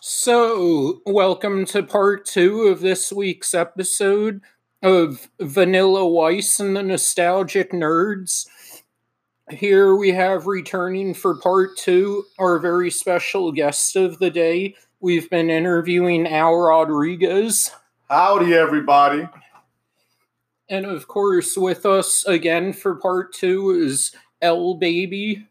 So, welcome to part two of this week's episode of Vanilla Weiss and the Nostalgic Nerds. Here we have returning for part two our very special guest of the day. We've been interviewing Al Rodriguez. Howdy, everybody. And of course, with us again for part two is L Baby.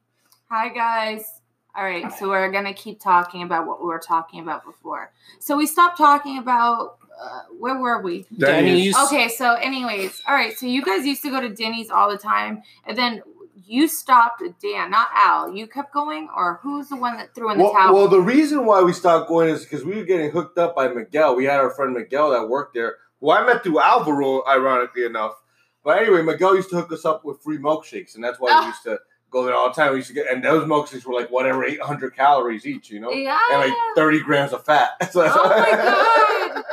Hi, guys. All right, so we're gonna keep talking about what we were talking about before. So we stopped talking about uh, where were we? Denny's. Okay, so anyways, all right. So you guys used to go to Denny's all the time, and then you stopped. Dan, not Al. You kept going, or who's the one that threw in the Well, towel? well, the reason why we stopped going is because we were getting hooked up by Miguel. We had our friend Miguel that worked there, who I met through Alvaro, ironically enough. But anyway, Miguel used to hook us up with free milkshakes, and that's why Ah. we used to go there all the time. We used to get, and those milkshakes were like whatever, 800 calories each, you know? yeah. And like 30 grams of fat. So that's Oh my God.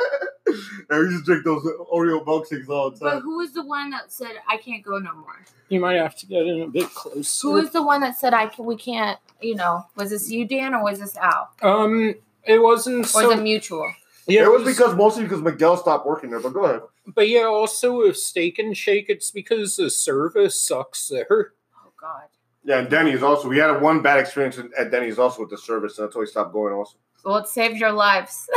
and we used to drink those Oreo milkshakes all the time. but who was the one that said I can't go no more? You might have to get in a bit closer. Who was the one that said I can, we can't? You know, was this you, Dan, or was this Al, um, it wasn't or so. is it mutual? yeah, it was because mostly because Miguel stopped working there, but go ahead. But yeah, also with Steak and Shake, it's because the service sucks there. Oh God. Yeah, and Denny's also. We had one bad experience at Denny's also with the service, and that's why we stopped going also. Well, it saved your lives.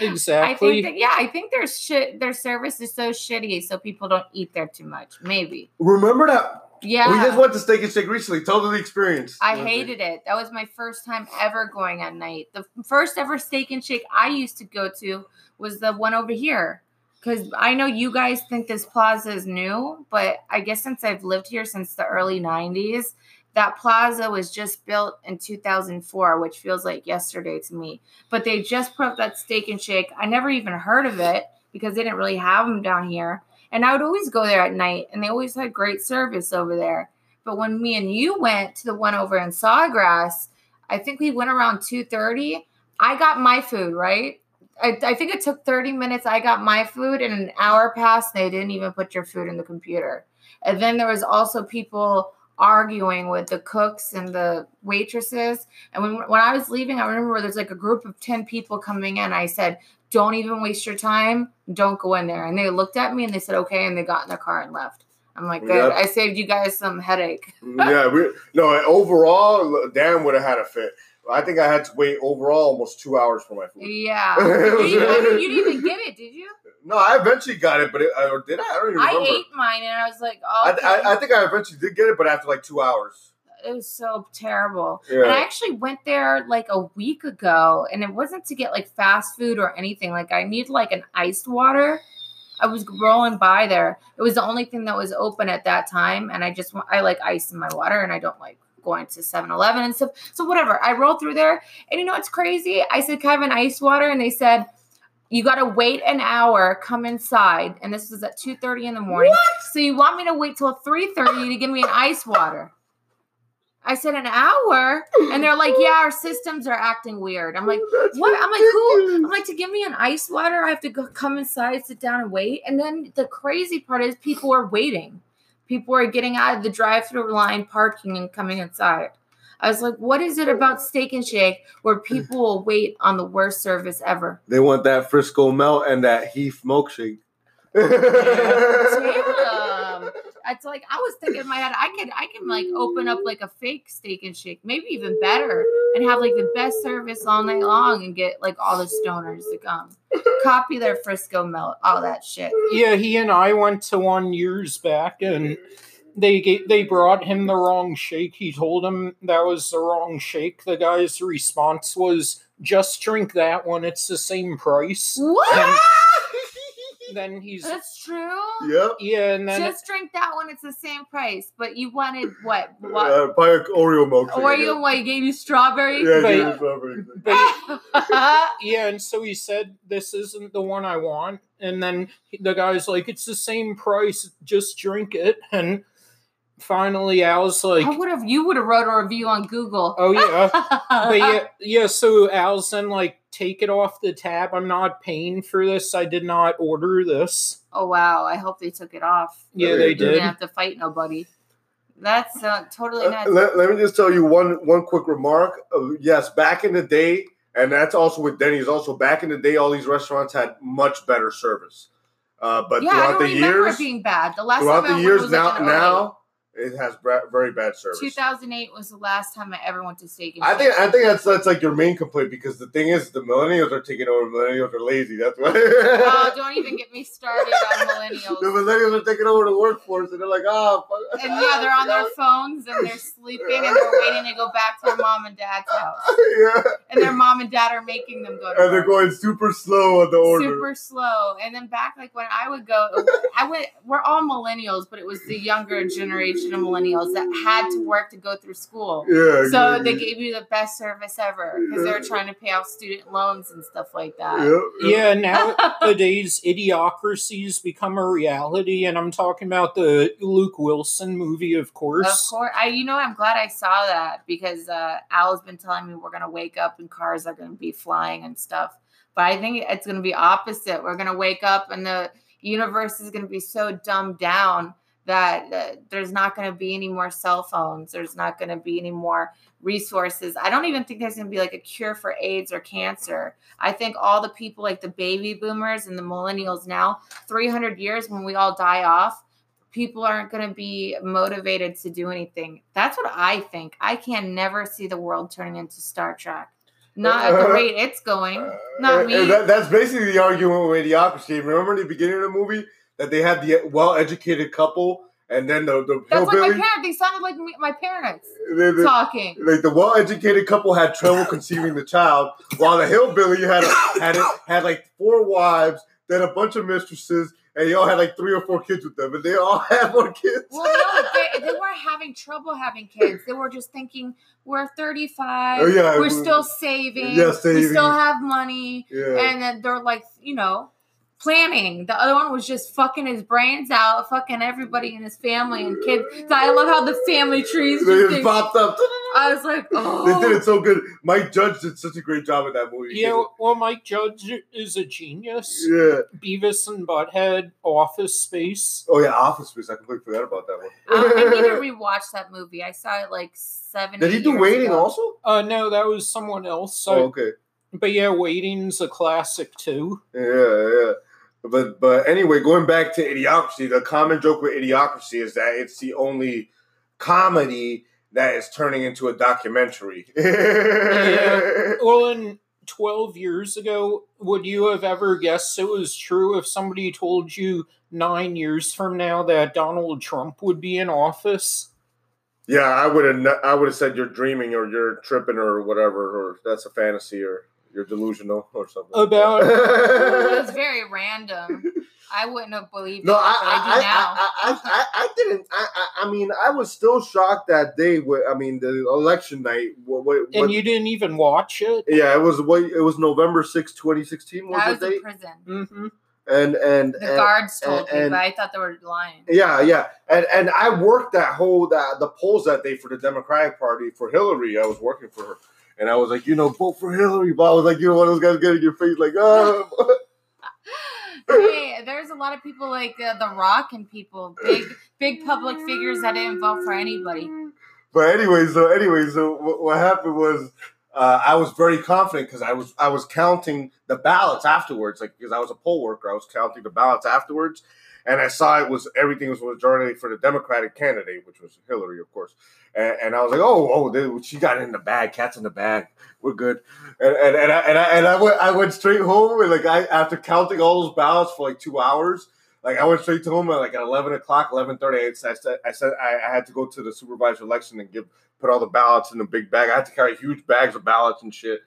Exactly. I think that yeah, I think their shit their service is so shitty, so people don't eat there too much. Maybe. Remember that? Yeah. We just went to Steak and Shake recently. Tell them the experience. I hated it. That was my first time ever going at night. The first ever steak and shake I used to go to was the one over here. Because I know you guys think this plaza is new, but I guess since I've lived here since the early 90s, that plaza was just built in 2004, which feels like yesterday to me. But they just put up that steak and shake. I never even heard of it because they didn't really have them down here. And I would always go there at night, and they always had great service over there. But when me and you went to the one over in Sawgrass, I think we went around 2:30. I got my food, right? I, I think it took 30 minutes. I got my food, and an hour passed. They didn't even put your food in the computer. And then there was also people arguing with the cooks and the waitresses. And when when I was leaving, I remember there's like a group of 10 people coming in. I said, Don't even waste your time. Don't go in there. And they looked at me and they said, Okay. And they got in their car and left. I'm like, Good. Yep. I saved you guys some headache. yeah, we no. Overall, Dan would have had a fit. I think I had to wait overall almost two hours for my food. Yeah. you, you- you didn't even get it, did you? No, I eventually got it, but it, or did I? I don't even I remember. ate mine and I was like, oh, I, okay. I, I think I eventually did get it, but after like two hours. it was so terrible. Yeah. And I actually went there like a week ago, and it wasn't to get like fast food or anything. Like I need like an iced water. I was rolling by there. It was the only thing that was open at that time, and I just I like ice in my water, and I don't like going to 7-Eleven and stuff. So whatever. I rolled through there, and you know what's crazy? I said, "Can I have an ice water?" And they said. You gotta wait an hour, come inside, and this was at 2:30 in the morning. what? So you want me to wait till 3:30 to give me an ice water? I said an hour, and they're like, "Yeah, our systems are acting weird." I'm like, That's "What?" I'm like, "Who?" I'm like, "To give me an ice water, I have to go come inside, sit down, and wait." And then the crazy part is, people are waiting. People are getting out of the drive-through line, parking, and coming inside. I was like, "What is it about Steak and Shake where people will wait on the worst service ever?" They want that Frisco melt and that Heath milkshake. Damn. It's like I was thinking in my head, I could I can like open up like a fake steak and shake, maybe even better, and have like the best service all night long and get like all the stoners to come. Copy their Frisco melt, all that shit. Yeah, he and I went to one years back, and they they brought him the wrong shake. He told him that was the wrong shake. The guy's response was, "Just drink that one. It's the same price." What? Then he's That's true. yep. yeah, and then Just drink that one. It's the same price, but you wanted what? What? Uh, buy an Oreo milk. Oreo? What? You gave you strawberry? Yeah, But- yeah, strawberry. but yeah, and so he said, "This isn't the one I want." And then he- the guy's like, "It's the same price. Just drink it." And finally, Al's like, I would have. You would have wrote a review on Google. "Oh yeah." but yeah, yeah. So Al's then like, take it off the tab. I'm not paying for this. I did not order this. Oh wow! I hope they took it off. Yeah, Yeah, they they You did. didn't have to fight nobody. That's uh, totally Uh, nuts. let, let me just tell you one one quick remark. Uh, yes, back in the day, and that's also with Denny's. Also, back in the day, all these restaurants had much better service. Uh, but yeah, I throughout don't the years, it being bad. The last throughout time the went years was now, like in now it has very bad service. 2008 was the last time I ever went to Steak and I think I think that's that's like your main complaint because the thing is the millennials are taking over. Millennials are lazy. That's why. Oh, don't even get me started on millennials. the millennials are taking over the workforce, and they're like, oh, fuck. And yeah, they're on their phones and they're sleeping and they're waiting to go back to their mom and dad's house. yeah, And their mom and dad are making them go to and they're going super slow on the order. super slow. And then back like when I would go, I went. We're all millennials, but it was the younger generation of millennials that had to work to go through school. yeah. So exactly. they gave you the best service ever because they were trying to pay off student loans and stuff like that. Yeah, Yeah, nowadays Idiocracy's become a reality, and I'm talking about the Luke Wilson movie, of course. Of course. course, I you know I'm glad I saw that because uh, Al's been telling me we're gonna wake up and cars are gonna be flying and stuff. But I think it's gonna be opposite. We're gonna wake up and the universe is gonna be so dumbed down that uh, there's not gonna be any more cell phones. There's not gonna be any more resources. I don't even think there's gonna be like a cure for AIDS or cancer. I think all the people like the baby boomers and the millennials now, 300 years when we all die off, people aren't going to be motivated to do anything. That's what I think. I can never see the world turning into Star Trek. Not at the uh, rate it's going. Uh, not eh, eh, me. that- that's basically the argument with idiocracy. Remember in the beginning of the movie that they had the well-educated couple, and then the the That's like my hillbilly, parents. They sounded like me, my parents the- the- talking. like the well-educated couple had trouble conceiving the child, while the hillbilly had a, had it, had like four wives, then a bunch of mistresses, and they all had like three or four kids with them, and they all had more kids. Well, no, they, they weren't having trouble having kids. They were just thinking, we're 35. Oh, yeah, we're we- still saving. Yeah, We still have money. yeah. and then they're like, you know, planning. The other one was just fucking his brains out, fucking everybody in his family and kids. So I love how the family trees they just just popped up. I was like, They did oh. it so good. Mike Judge did such a great job in that movie. Yeah, well, Mike Judge is a genius. Yeah. Beavis and Butthead, Office Space. Oh yeah, Office Space. I completely forgot about that one. I, I need to rewatch that movie. I saw it like seven. Did he do years Waiting ago. also? Uh, no, that was someone else. Oh, okay. But yeah, Waiting's a classic too. Yeah, yeah. But but anyway, going back to Idiocracy, the common joke with Idiocracy is that it's the only comedy that is turning into a documentary. Yeah. Well, in 12 years ago, would you have ever guessed it was true if somebody told you nine years from now that Donald Trump would be in office? Yeah, I would have. I would have said you're dreaming or you're tripping or whatever, or that's a fantasy or you're delusional or something. About- It was very random. I wouldn't have believed No, it, I, I, I, do now. I, I, I, I didn't. I, I, I mean, I was still shocked that day. With, I mean, the election night. What, what, And what- you didn't even watch it? yeah, it was. What, it was November 6, twenty sixteen. Was I the was in date? prison. Mm-hmm. And and The and, guards told and- me, but I thought they were lying. yeah, yeah, and and I worked that whole that the polls that day for the Democratic Party for Hillary. I was working for her, and I was like, you know, vote for Hillary. But I was like, you know, one of those guys getting your face like, oh. hey, there's a lot of people like uh, The Rock and people, big big public figures that didn't vote for anybody. But anyway, so anyway, so what, what happened was uh, I was very confident because I was I was counting the ballots afterwards, like because I was a poll worker, I was counting the ballots afterwards, and I saw it was everything was majority for the Democratic candidate, which was Hillary, of course. And, and I was like, oh, oh, she got in the bag, cat's in the bag, we're good. And and, and I and I and I went I went straight home and like I after counting all those ballots for like two hours. Like I went straight to home at like at eleven o'clock, eleven thirty. I said, I said I, I had to go to the supervisor election and give put all the ballots in a big bag. I had to carry huge bags of ballots and shit.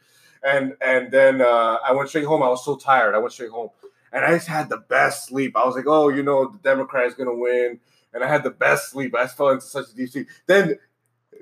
And and then uh, I went straight home. I was so tired. I went straight home, and I just had the best sleep. I was like, oh, you know, the Democrat is gonna win, and I had the best sleep. I just fell into such a deep sleep. Then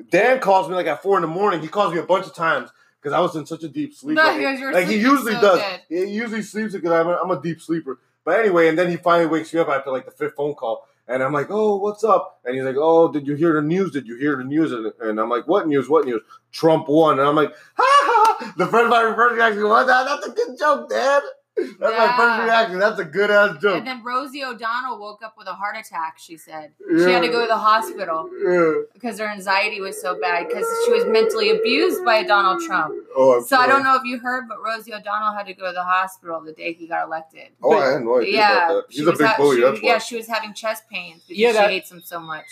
Dan calls me like at four in the morning. He calls me a bunch of times because I was in such a deep sleep. No, like, because you're like he usually so does. He usually sleeps because I'm a, I'm a deep sleeper. But anyway, and then he finally wakes me up after like the fifth phone call. And I'm like, oh, what's up? And he's like, oh, did you hear the news? Did you hear the news? And, I'm like, what news? What news? Trump won. And I'm like, ha ha. ha. The friend of to me, actually, what? That, that's a good joke, Dad. That's my first reaction. That's a good ass joke. And then Rosie O'Donnell woke up with a heart attack. She said she had to go to the hospital Yeah. because her anxiety was so bad because she was mentally abused by Donald Trump. Oh, I'm So I don't know if you heard, but Rosie O'Donnell had to go to the hospital the day he got elected. Oh, I had no idea yeah, about that. she He's a was big ha- bully. she- that's yeah, why. she was having chest pains because Yeah, she hates him so much.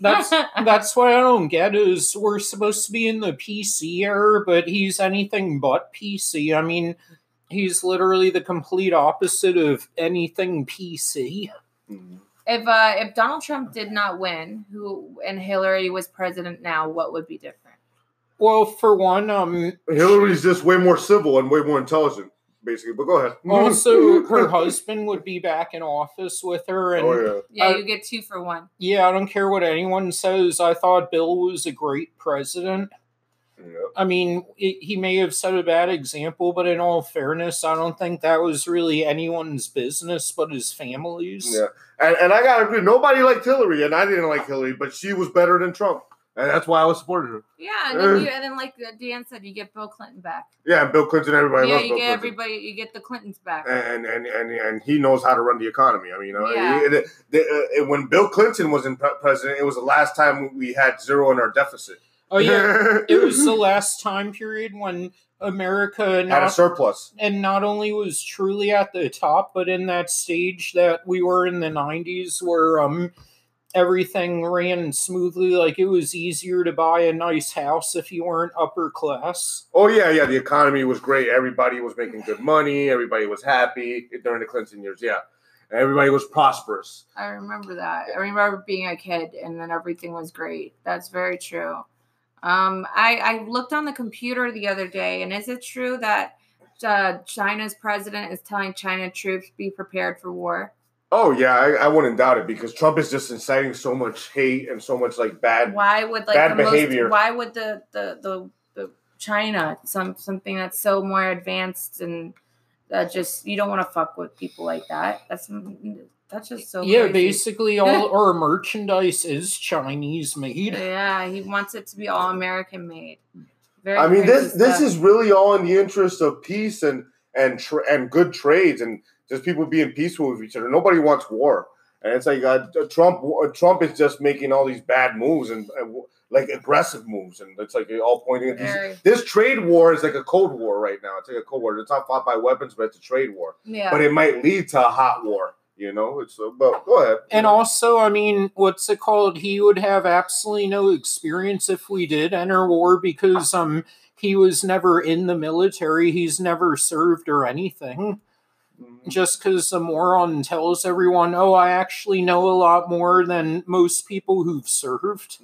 That's that's what I don't get is we're supposed to be in the PC era, but he's anything but PC. I mean, he's literally the complete opposite of anything PC. If uh, if Donald Trump did not win, who and Hillary was president now, what would be different? Well, for one, um, Hillary's just way more civil and way more intelligent, basically. But go ahead. also her husband would be back in office with her, and Oh Yeah, Uh, you get two for one. yeah, I don't care what anyone says. I thought Bill was a great president. Yeah. yeah. I mean, it, he may have set a bad example, but in all fairness, I don't think that was really anyone's business but his family's. Yeah, and, and I gotta agree. Nobody liked Hillary, and I didn't like Hillary, but she was better than Trump, and that's why I was supporting her. Yeah, and then, you, and then like uh, Dan said, you get Bill Clinton back. Yeah, Bill Clinton, everybody yeah, loves you Bill get Clinton. everybody, you get the Clintons back. And, and and and he knows how to run the economy. I mean, you know, Yeah. it- it- the- uh, when Bill Clinton was in pre- president, it was the last time we had zero in our deficit. Oh yeah, it was the last time period when America had a surplus. and not only was truly at the top, but in that stage that we were in the '90s, where um everything ran smoothly. Like it was easier to buy a nice house if you weren't upper class. Oh yeah, yeah. The economy was great. Everybody was making good money. Everybody was happy during the Clinton years. Yeah, everybody was prosperous. I remember that. I remember being a kid and then everything was great. That's very true. Um, I, I looked on the computer the other day, and is it true that uh, China's president is telling China troops be prepared for war? Oh yeah, I, I wouldn't doubt it because Trump is just inciting so much hate and so much like bad. Why would like Bad the behavior. most? Why would the the the, the China some something that's so more advanced and that just you don't want to fuck with people like that. That's mm, mm, that's just so yeah, crazy. basically all our merchandise is Chinese made. Yeah, he wants it to be all American made. Very I mean, this crazy this is really all in the interest of peace and and tra- and good trades and just people being peaceful with each other. Nobody wants war, and it's like uh, Trump. Trump is just making all these bad moves and, and like aggressive moves, and it's like all pointing at these. This trade war is like a cold war right now. It's like a cold war. It's not fought by weapons, but it's a trade war. yeah. But it might lead to a hot war. You know, it's uh, but go ahead. And also, I mean, what's it called? He would have absolutely no experience if we did enter war because um he was never in the military. He's never served or anything. Mhm. Just because the moron tells everyone, "Oh, I actually know a lot more than most people who've served."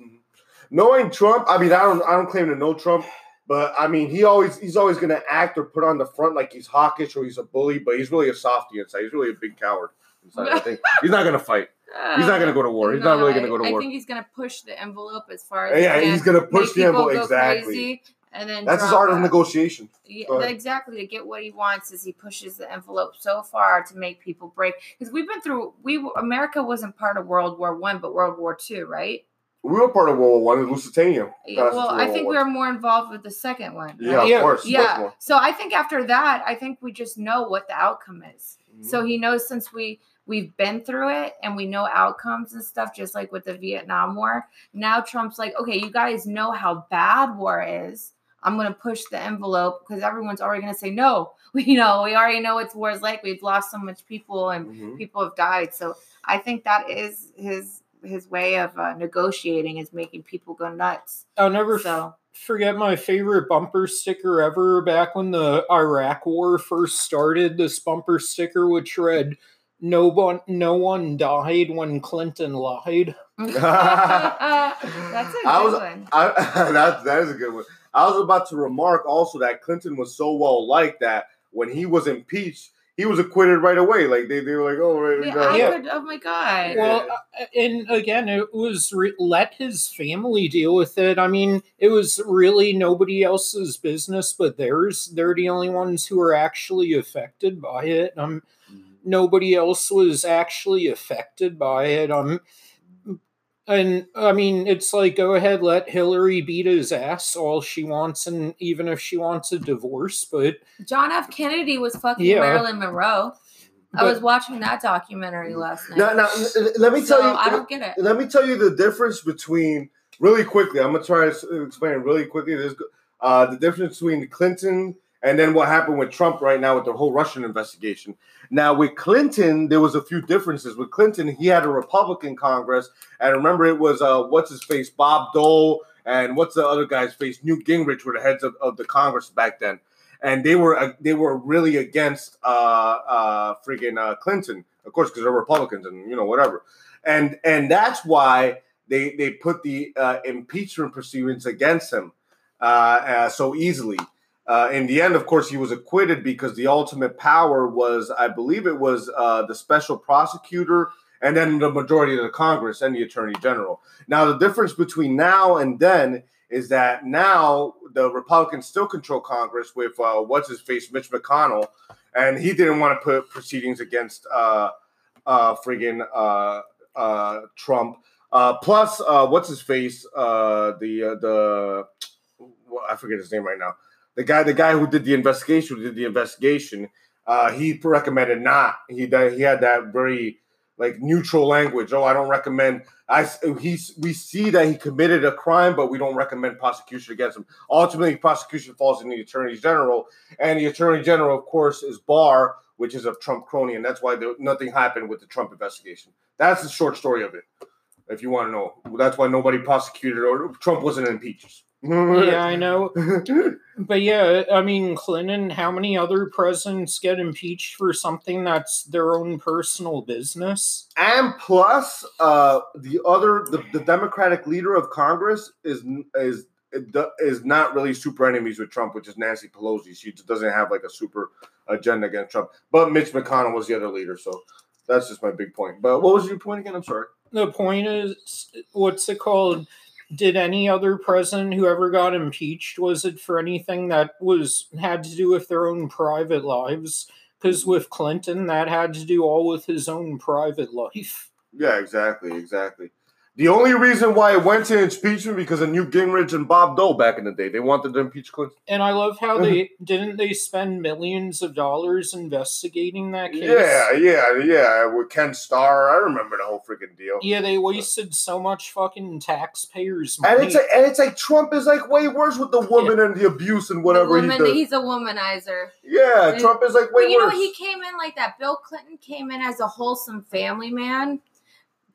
Knowing Trump, I mean, I don't, I don't claim to know Trump, but I mean, he always, he's always going to act or put on the front like he's hawkish or he's a bully, but he's really a softy inside. He's really a big coward. Inside. I think he's not going to fight. He's not going to go to war. He's not really going to go to I war. I think he's going to push the envelope as far as Yeah, he's going to push the envelope exactly. crazy, and then That's his art of negotiation. Yeah, exactly. To get what he wants, is he pushes the envelope so far to make people break. Because we've been through. We America wasn't part of World War One, but World War Two, right? We were part of World War One, in Lusitania. Well, I think we were more involved with the second one. Yeah, right? of Yeah, course. Yeah. So I think after that, I think we just know what the outcome is. Mm-hmm. So he knows since we we've been through it and we know outcomes and stuff, just like with the Vietnam War. Now Trump's like, okay, you guys know how bad war is. I'm gonna push the envelope because everyone's already gonna say no. We know we already know what war is like. We've lost so much people and Mhm. people have died. So I think that is his his way of uh, negotiating is making people go nuts. I'll never f- forget my favorite bumper sticker ever back when the Iraq War first started. This bumper sticker which read, "No one, no one died when Clinton lied." that's a good I was- one. I, that that is a good one. I was about to remark also that Clinton was so well liked that when he was impeached, he was acquitted right away. Like they, they were like, oh, right, Yeah, got I Yeah. oh my god. Well, uh, and again, it was re- let his family deal with it. I mean, it was really nobody else's business but theirs. They're the only ones who are actually affected by it. Um, nobody else was actually affected by it. Um, And I mean, it's like, go ahead, let Hillary beat his ass all she wants, and even if she wants a divorce. But John F. Kennedy was fucking Yeah. Marilyn Monroe. I was watching that documentary last night. Now, now, let me so tell you. I don't get it. Let me tell you the difference between really quickly. I'm gonna try to explain it really quickly. There's uh, the difference between Clinton and then what happened with Trump right now with the whole Russian investigation. Now with Clinton, there was a few differences. With Clinton, he had a Republican Congress, and remember it was uh, what's his face, Bob Dole, and what's the other guy's face, Newt Gingrich, were the heads of, of the Congress back then, and they were uh, they were really against uh, uh, freaking uh, Clinton, of course, because they're Republicans and you know whatever, and and that's why they they put the uh, impeachment proceedings against him uh, uh, so easily. Uh, in the end, of course, he was acquitted because the ultimate power was, I believe, it was uh, the special prosecutor and then the majority of the Congress and the Attorney General. Now, the difference between now and then is that now the Republicans still control Congress with uh, what's his face, Mitch McConnell, and he didn't want to put proceedings against uh, uh, friggin' uh, uh, Trump. Uh, plus, what's his face? The the well, I forget his name right now. The guy, the guy who did the investigation, who did the investigation, uh, he recommended not. He he had that very like neutral language. Oh, I don't recommend. I he's we see that he committed a crime, but we don't recommend prosecution against him. Ultimately, prosecution falls in the attorney general, and the attorney general, of course, is Barr, which is a Trump crony, and that's why there, nothing happened with the Trump investigation. That's the short story of it. If you want to know, that's why nobody prosecuted or Trump wasn't impeached. Yeah, I know. But yeah, I mean, Clinton, how many other presidents get impeached for something that's their own personal business? and plus, uh, the other the, the Democratic leader of Congress is is is not really super enemies with Trump, which is Nancy Pelosi. She doesn't have like a super agenda against Trump. But Mitch McConnell was the other leader, so that's just my big point. But what was your point again? I'm sorry. The point is, what's it called? Did any other president who ever got impeached was it for anything that was had to do with their own private lives? Because with Clinton, that had to do all with his own private life. Yeah, exactly, exactly. The only reason why it went to impeachment because of Newt Gingrich and Bob Dole back in the day. They wanted to impeach Clinton. And I love how they didn't they spend millions of dollars investigating that case. Yeah, yeah, yeah. With Ken Starr, I remember the whole freaking deal. Yeah, they wasted so much fucking taxpayers' money. And it's like, and it's like Trump is like way worse with the woman and the abuse and whatever The he woman, does. he's a womanizer. Yeah, And- Trump is like way But you know, worse. he came in like that. Bill Clinton came in as a wholesome family man.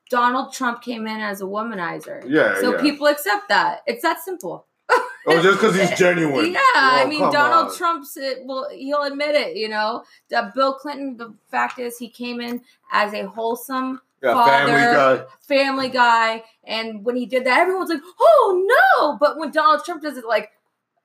Donald Trump came in as a womanizer. yeah, So yeah. people accept that. It's that simple. oh, just because he's genuine. Yeah, I mean Donald on. Trump's it, well, he'll admit it. You know, that Bill Clinton. The fact is, he came in as a wholesome Yeah, father. family guy. family guy, and when he did that, everyone's like, "Oh no!" But when Donald Trump does it, like,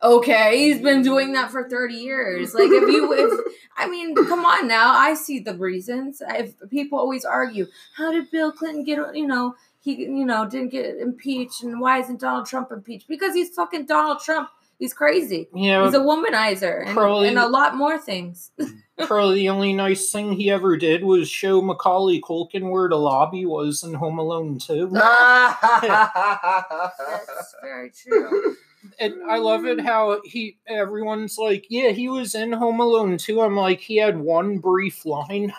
okay, he's been doing that for thirty years. Like, if you, if I mean, come on now, I see the reasons. If people always argue, how did Bill Clinton get, you know, he, you know, didn't get impeached, and why isn't Donald Trump impeached? Because he's fucking Donald Trump. He's crazy. yeah, He's a womanizer and, Probably- and a lot more things. probably the only nice thing he ever did was show Macaulay Culkin where the lobby was in Home Alone 2. That's ah! very true. And I love it how he everyone's like, yeah, he was in Home Alone too. I'm like, he had one brief line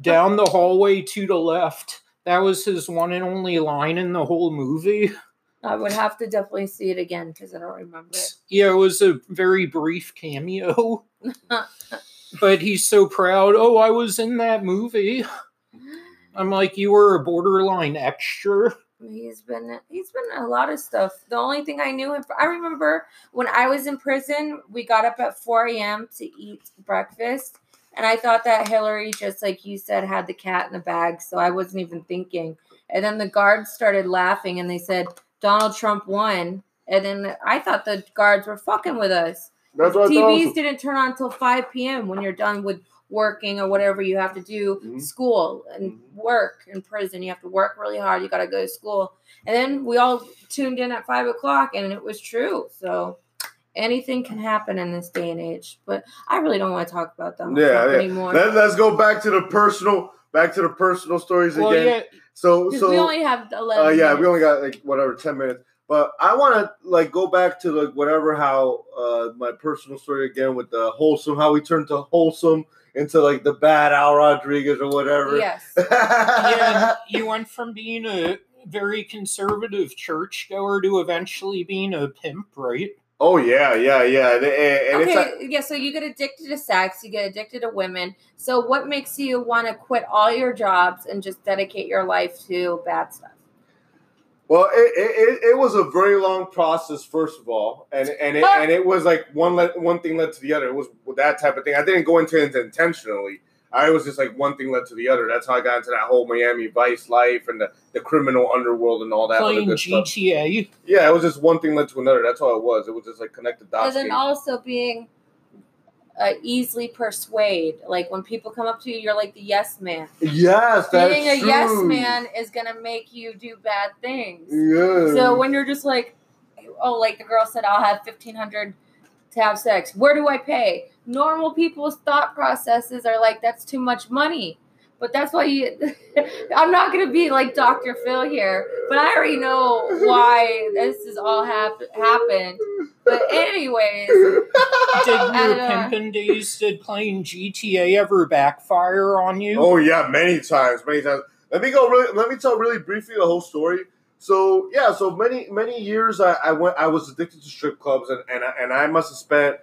down the hallway to the left. That was his one and only line in the whole movie. I would have to definitely see it again because I don't remember it. Yeah, it was a very brief cameo. but he's so proud. Oh, I was in that movie. I'm like, you were a borderline extra. He's been he's been a lot of stuff. The only thing I knew him for, I remember when I was in prison, we got up at 4 a.m. to eat breakfast. And I thought that Hillary, just like you said, had the cat in the bag. So I wasn't even thinking. And then the guards started laughing and they said, Donald Trump won. And then I thought the guards were fucking with us. That's what TVs didn't turn on until 5 p.m. when you're done with working or whatever you have to do, Mhm. school and Mhm. work in prison. You have to work really hard. You got to go to school. And then we all tuned in at 5 o'clock and it was true. So anything can happen in this day and age. But I really don't want to talk about Donald Yeah, yeah. anymore. Let, let's go back to the personal, back to the personal stories Well, again. yeah, So 'Cause so we only have eleven. uh, yeah, we only got like whatever ten minutes. But I want to like go back to like whatever how uh my personal story again with the wholesome how we turned to wholesome into like the bad Al Rodriguez or whatever. Yes. yeah, you went from being a very conservative churchgoer to eventually being a pimp, right? oh yeah, yeah, yeah. And, and- and it's okay, like- yeah, so you get addicted to sex, you get addicted to women. So what makes you want to quit all your jobs and just dedicate your life to bad stuff? Well, it, it, it, it was a very long process, first of all, and and it, and it was like one le- one thing led to the other. It was that type of thing. I didn't go into it intentionally. I was just like one thing led to the other. That's how I got into that whole Miami Vice life and the, the criminal underworld and all that other Playing good stuff. GTA. Yeah, it was just one thing led to another. That's all it was. It was just like connected And dots. then also being uh, easily persuade. Like when people come up to you, you're like the yes man. yes, that's Being a true. yes man is gonna make you do bad things. Yeah. So when you're just like, oh, like the girl said, I'll have fifteen hundred to have sex. Where do I pay? Normal people's thought processes are like, that's too much money. But that's why you. I'm not gonna be like Dr. Phil here, but I already know why this has all hap- happened. But anyways, Did your And, pimping days, did playing GTA ever backfire on you? Oh yeah, many times, many times. Let me go. Really, let me tell really briefly the whole story. So yeah, so many many years I, I went. I was addicted to strip clubs, and and I, and I must have spent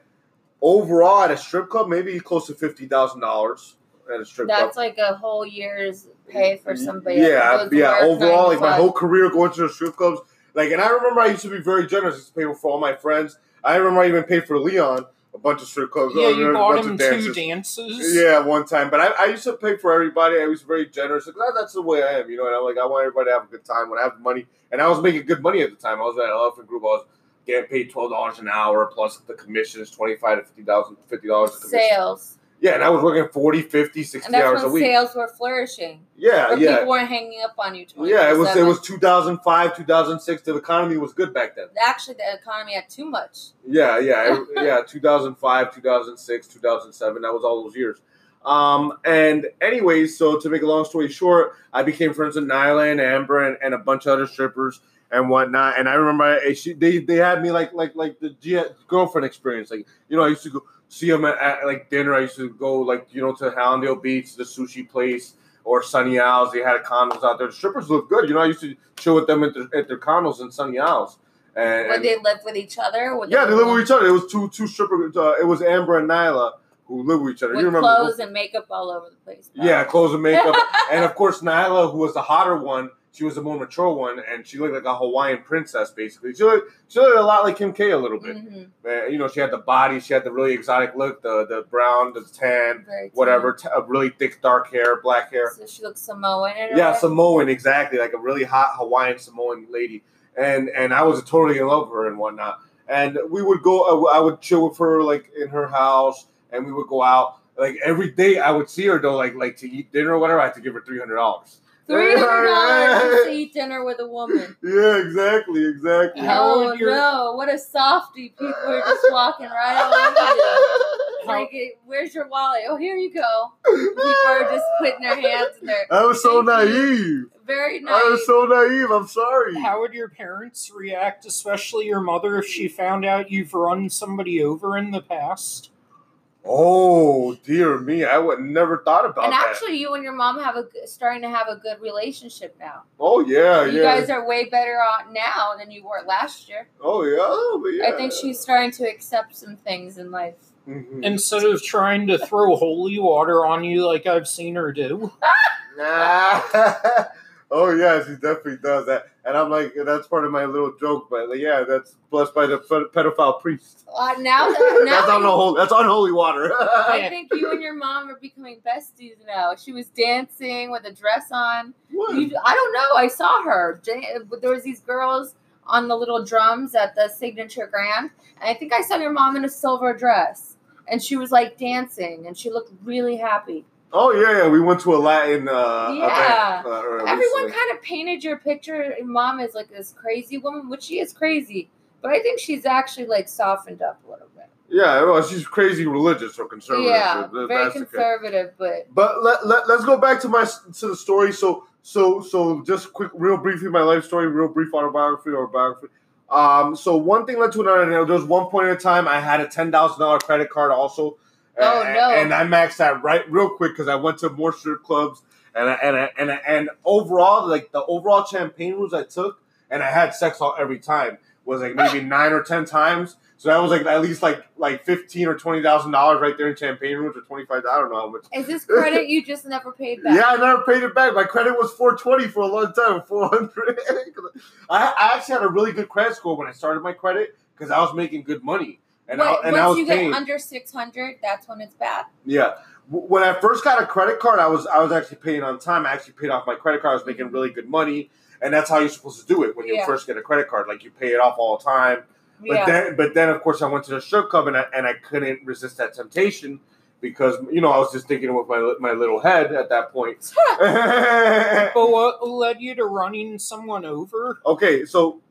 overall at a strip club maybe close to fifty thousand dollars at a strip that's club. like a whole year's pay for somebody. Yeah, goes yeah. Overall, like my whole career going to the strip clubs. Like, and I remember I used to be very generous. I used to pay for all my friends. I remember I even paid for Leon a bunch of strip clubs. yeah, uh, you a bought bunch him of two dances. dances. Yeah, one time. But I, I used to pay for everybody. I was very generous. Like, that- that's the way I am, you know. And I'm like, I want everybody to have a good time when I have money. And I was making good money at the time. I was at Elephant Group. I was getting paid twelve dollars an hour plus the commissions, twenty five to fifty thousand, fifty dollars a commission. sales. Yeah, and I was working 40, 50, 60 And that's hours a when week. sales were flourishing. yeah, Where yeah. people weren't hanging up on you. 24/7. Yeah, it was it was 2005, 2006. The economy was good back then. Actually, the economy had too much. Yeah, yeah, it- yeah. 2005, 2006, 2007. That was all those years. Um, and anyways, so to make a long story short, I became friends with Nyla and Amber and, and a bunch of other strippers and whatnot. And I remember I, she, they they had me like like like the G- girlfriend experience. Like you know, I used to go see them at, at like dinner. I used to go like you know to Hallandale Beach, the sushi place. Or Sunny Isles. they had condos out there. The strippers looked good. You know, I used to chill with them at their, at their condos in Sunny Isles. And, and- they live with each other? Yeah, they live with each other. It was two two strippers. Uh, it was Amber and Nyla who live with each other. With you remember? clothes and makeup all over the place. yeah, clothes and makeup, and of course Nyla, who was the hotter one. She was a more mature one, and she looked like a Hawaiian princess, basically. She looked, she looked a lot like Kim K a little bit. Mhm. Uh, you know, she had the body, she had the really exotic look, the the brown, the tan, Very whatever, t- a really thick dark hair, black hair. So she looks Samoan. Yeah, way. Samoan, exactly, like a really hot Hawaiian Samoan lady, and and I was totally in love with her and whatnot. And we would go, I would chill with her like in her house, and we would go out. Like every day, I would see her though, like like to eat dinner or whatever. I had to give her three hundred dollars. Three hundred dollars to eat dinner with a woman. Yeah, exactly, exactly. How oh would your- no! What a softy! People are just walking right over you. Like, where's your wallet? Oh, here you go. People are just putting their hands in their. I was so Thank you. naive. Very I was so naive. I'm sorry. How would your parents react, especially your mother, if she found out you've run somebody over in the past? Oh dear me, I would never thought about and that. And actually, you and your mom have a starting to have a good relationship now. oh yeah, you yeah. guys are way better on now than you were last year. oh yeah, oh, but yeah. I think she's starting to accept some things in life. Mhm. Instead of trying to throw holy water on you like I've seen her do. Nah. oh yeah, she definitely does that, and I'm like, that's part of my little joke, but like, yeah, that's blessed by the ped- pedophile priest. Uh, now that now that's unholy. That's unholy water. I think you and your mom are becoming besties now. She was dancing with a dress on. What? You, I don't know. I saw her. There was these girls on the little drums at the signature grand, and I think I saw your mom in a silver dress, and she was like dancing, and she looked really happy. Oh yeah, yeah. We went to a Latin. Uh, Yeah. Event, uh, Everyone kind of painted your picture. Mom is like this crazy woman, which she is crazy, but I think she's actually like softened up a little bit. Yeah, well, she's crazy religious or conservative. yeah, That- very that's conservative, but But let, let, let's go back to my to the story. So so so just quick, real briefly, my life story, real brief autobiography or biography. Um, so one thing led to another. There was one point in time I had a ten thousand dollar credit card also. Oh, and, no. And I maxed that right real quick because I went to more strip clubs and I, and I, and I, and overall like the overall champagne rooms I took and I had sex all every time was like maybe nine or ten times. So that was like at least like like fifteen or twenty thousand dollars right there in champagne rooms or twenty five. I don't know how much. Is this credit you just never paid back? Yeah, I never paid it back. My credit was 420 for a long time, 400. I, I actually had a really good credit score when I started my credit because I was making good money. And, Wait, I, and I once was you paying. get under six hundred, that's when it's bad. yeah. When I first got a credit card, I was I was actually paying on time. I actually paid off my credit card. I was making mm-hmm. really good money. And that's how you're supposed to do it when you Yeah. first get a credit card. Like you pay it off all the time. But yeah. then, but then, of course, I went to the strip club and I, and I couldn't resist that temptation because you know I was just thinking with my my little head at that point. But what uh, led you to running someone over? okay, so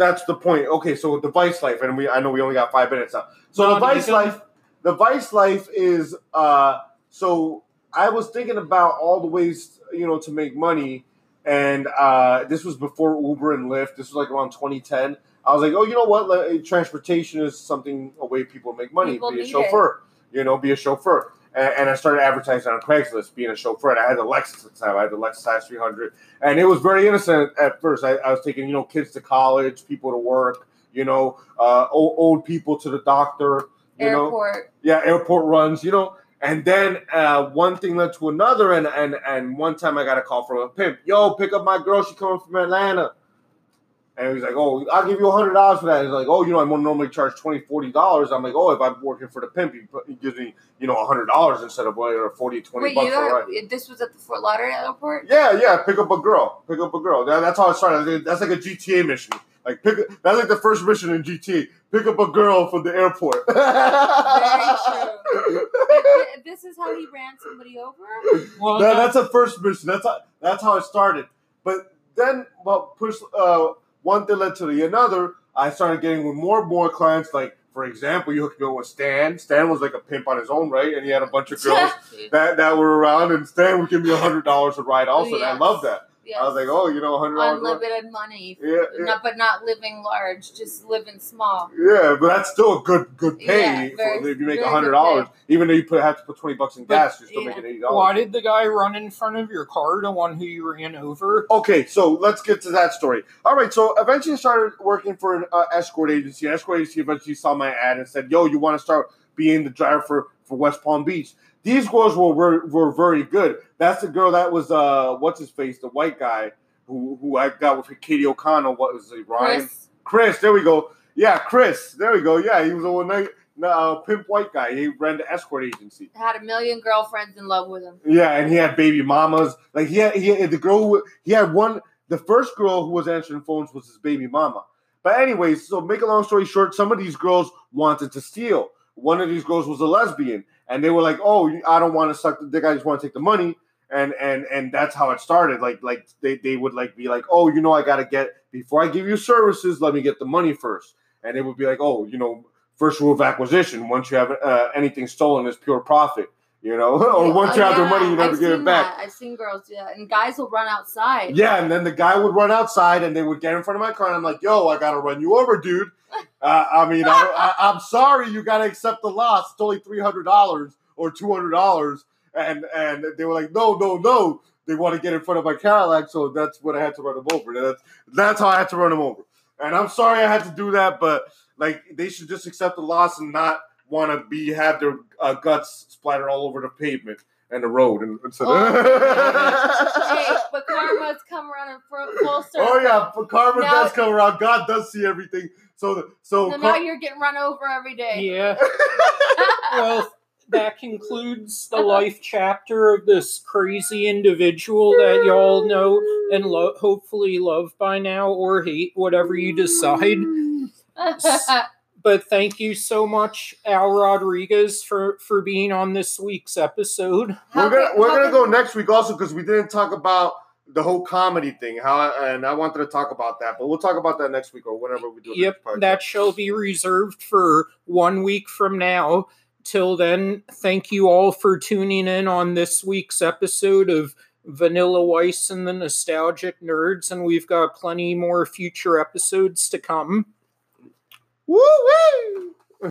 that's the point. Okay, so the Vice Life, and we I know we only got five minutes now. So the Vice even. Life, the Vice Life is uh so I was thinking about all the ways you know to make money, and uh this was before Uber and Lyft. This was like around 2010. I was like, oh, you know what? Transportation is something a way people make money. People be a need chauffeur, you know, be a chauffeur. And, and I started advertising on Craigslist, being a chauffeur. And I had the Lexus at the time. I had the Lexus IS 300, and it was very innocent at first. I, I was taking, you know, kids to college, people to work, you know, uh, old, old people to the doctor, you know, yeah, airport runs, you know. And then uh, one thing led to another, and and and one time I got a call from a pimp. Yo, pick up my girl. She coming from Atlanta. And he's like, oh, I'll give you hundred dollars for that. He's like, oh, you know, I am normally charge twenty, forty dollars. $40. I'm like, oh, if I'm working for the pimp, he, gives me, you know, hundred dollars instead of what, or 40, 20 Wait, bucks you for a got, ride. this was at the Fort Lauderdale airport? Yeah, yeah, pick up a girl. Pick up a girl. That, that's how it started. That's like a GTA mission. Like pick. That's like the first mission in GTA. Pick up a girl from the airport. true. Th- this is how he ran somebody over? Well, That, not- that's a first mission. That's how, that's how it started. But then, well, push uh, one thing led to the another. I started getting with more and more clients. Like for example, you hooked me up with Stan. Stan was like a pimp on his own, right? And he had a bunch of girls that, that were around, and Stan would give me a hundred dollars a ride. Also, and I Yes. love that. Yes. I was like, oh, you know, hundred dollars. Unlimited money. Yeah, yeah. Not, but not living large, just living small. Yeah, but that's still a good good pay Yeah, for- very- if you make a hundred dollars, Even though you put have to put twenty bucks in But- gas, you're still yeah. making eighty dollars. why did the guy run in front of your car, the one who you ran over? Okay, so let's get to that story. All right, so eventually I started working for an uh, escort agency. An escort agency eventually saw my ad and said, "Yo, you want to start being the driver for, for West Palm Beach?" These girls were, were very good. That's the girl that was uh what's his face, the white guy who who I got with Katie O'Connell. What was it, Ryan? Chris, Chris, there we go. Yeah, Chris, there we go. Yeah, he was a one night uh, pimp white guy. He ran the escort agency. had a million girlfriends in love with him. Yeah, and he had baby mamas. Like he had, he had the girl. Who, he had one. The first girl who was answering phones was his baby mama. But anyways, so make a long story short, some of these girls wanted to steal. One of these girls was a lesbian, and they were like, "Oh, I don't want to suck the dick. I just want to take the money." And and and that's how it started. Like like they they would like be like, "Oh, you know, I gotta get before I give you services. Let me get the money first. And it would be like, "Oh, you know, first rule of acquisition: once you have uh, anything stolen, is pure profit." You know, or once you Oh, have their money, you never I've give it back. That. I've seen girls do that, and guys will run outside. Yeah, and then the guy would run outside, and they would get in front of my car, and I'm like, "Yo, I gotta run you over, dude." Uh, I mean, I, I, I'm sorry, you gotta accept the loss. It's only three hundred dollars or two hundred dollars, and and they were like, "No, no, no." They want to get in front of my Cadillac, so that's what I had to run them over. That's that's how I had to run them over. And I'm sorry I had to do that, but like they should just accept the loss and not want to be have their uh, guts splattered all over the pavement and the road. And, and so, Hey, but karma's come around in full full circle. Oh yeah, but karma Now- does come around. God does see everything. So so So kar- now you're getting run over every day. Yeah. well, that concludes the life chapter of this crazy individual that y'all know and lo- hopefully love by now or hate, whatever you decide. But thank you so much, Al Rodriguez, for for being on this week's episode. How we're gonna we're gonna go next week also because we didn't talk about the whole comedy thing. How and I wanted to talk about that, but we'll talk about that next week or whenever we do. the Yep, that shall be reserved for one week from now. Till then, thank you all for tuning in on this week's episode of Vanilla Weiss and the Nostalgic Nerds, and we've got plenty more future episodes to come. Woo woo!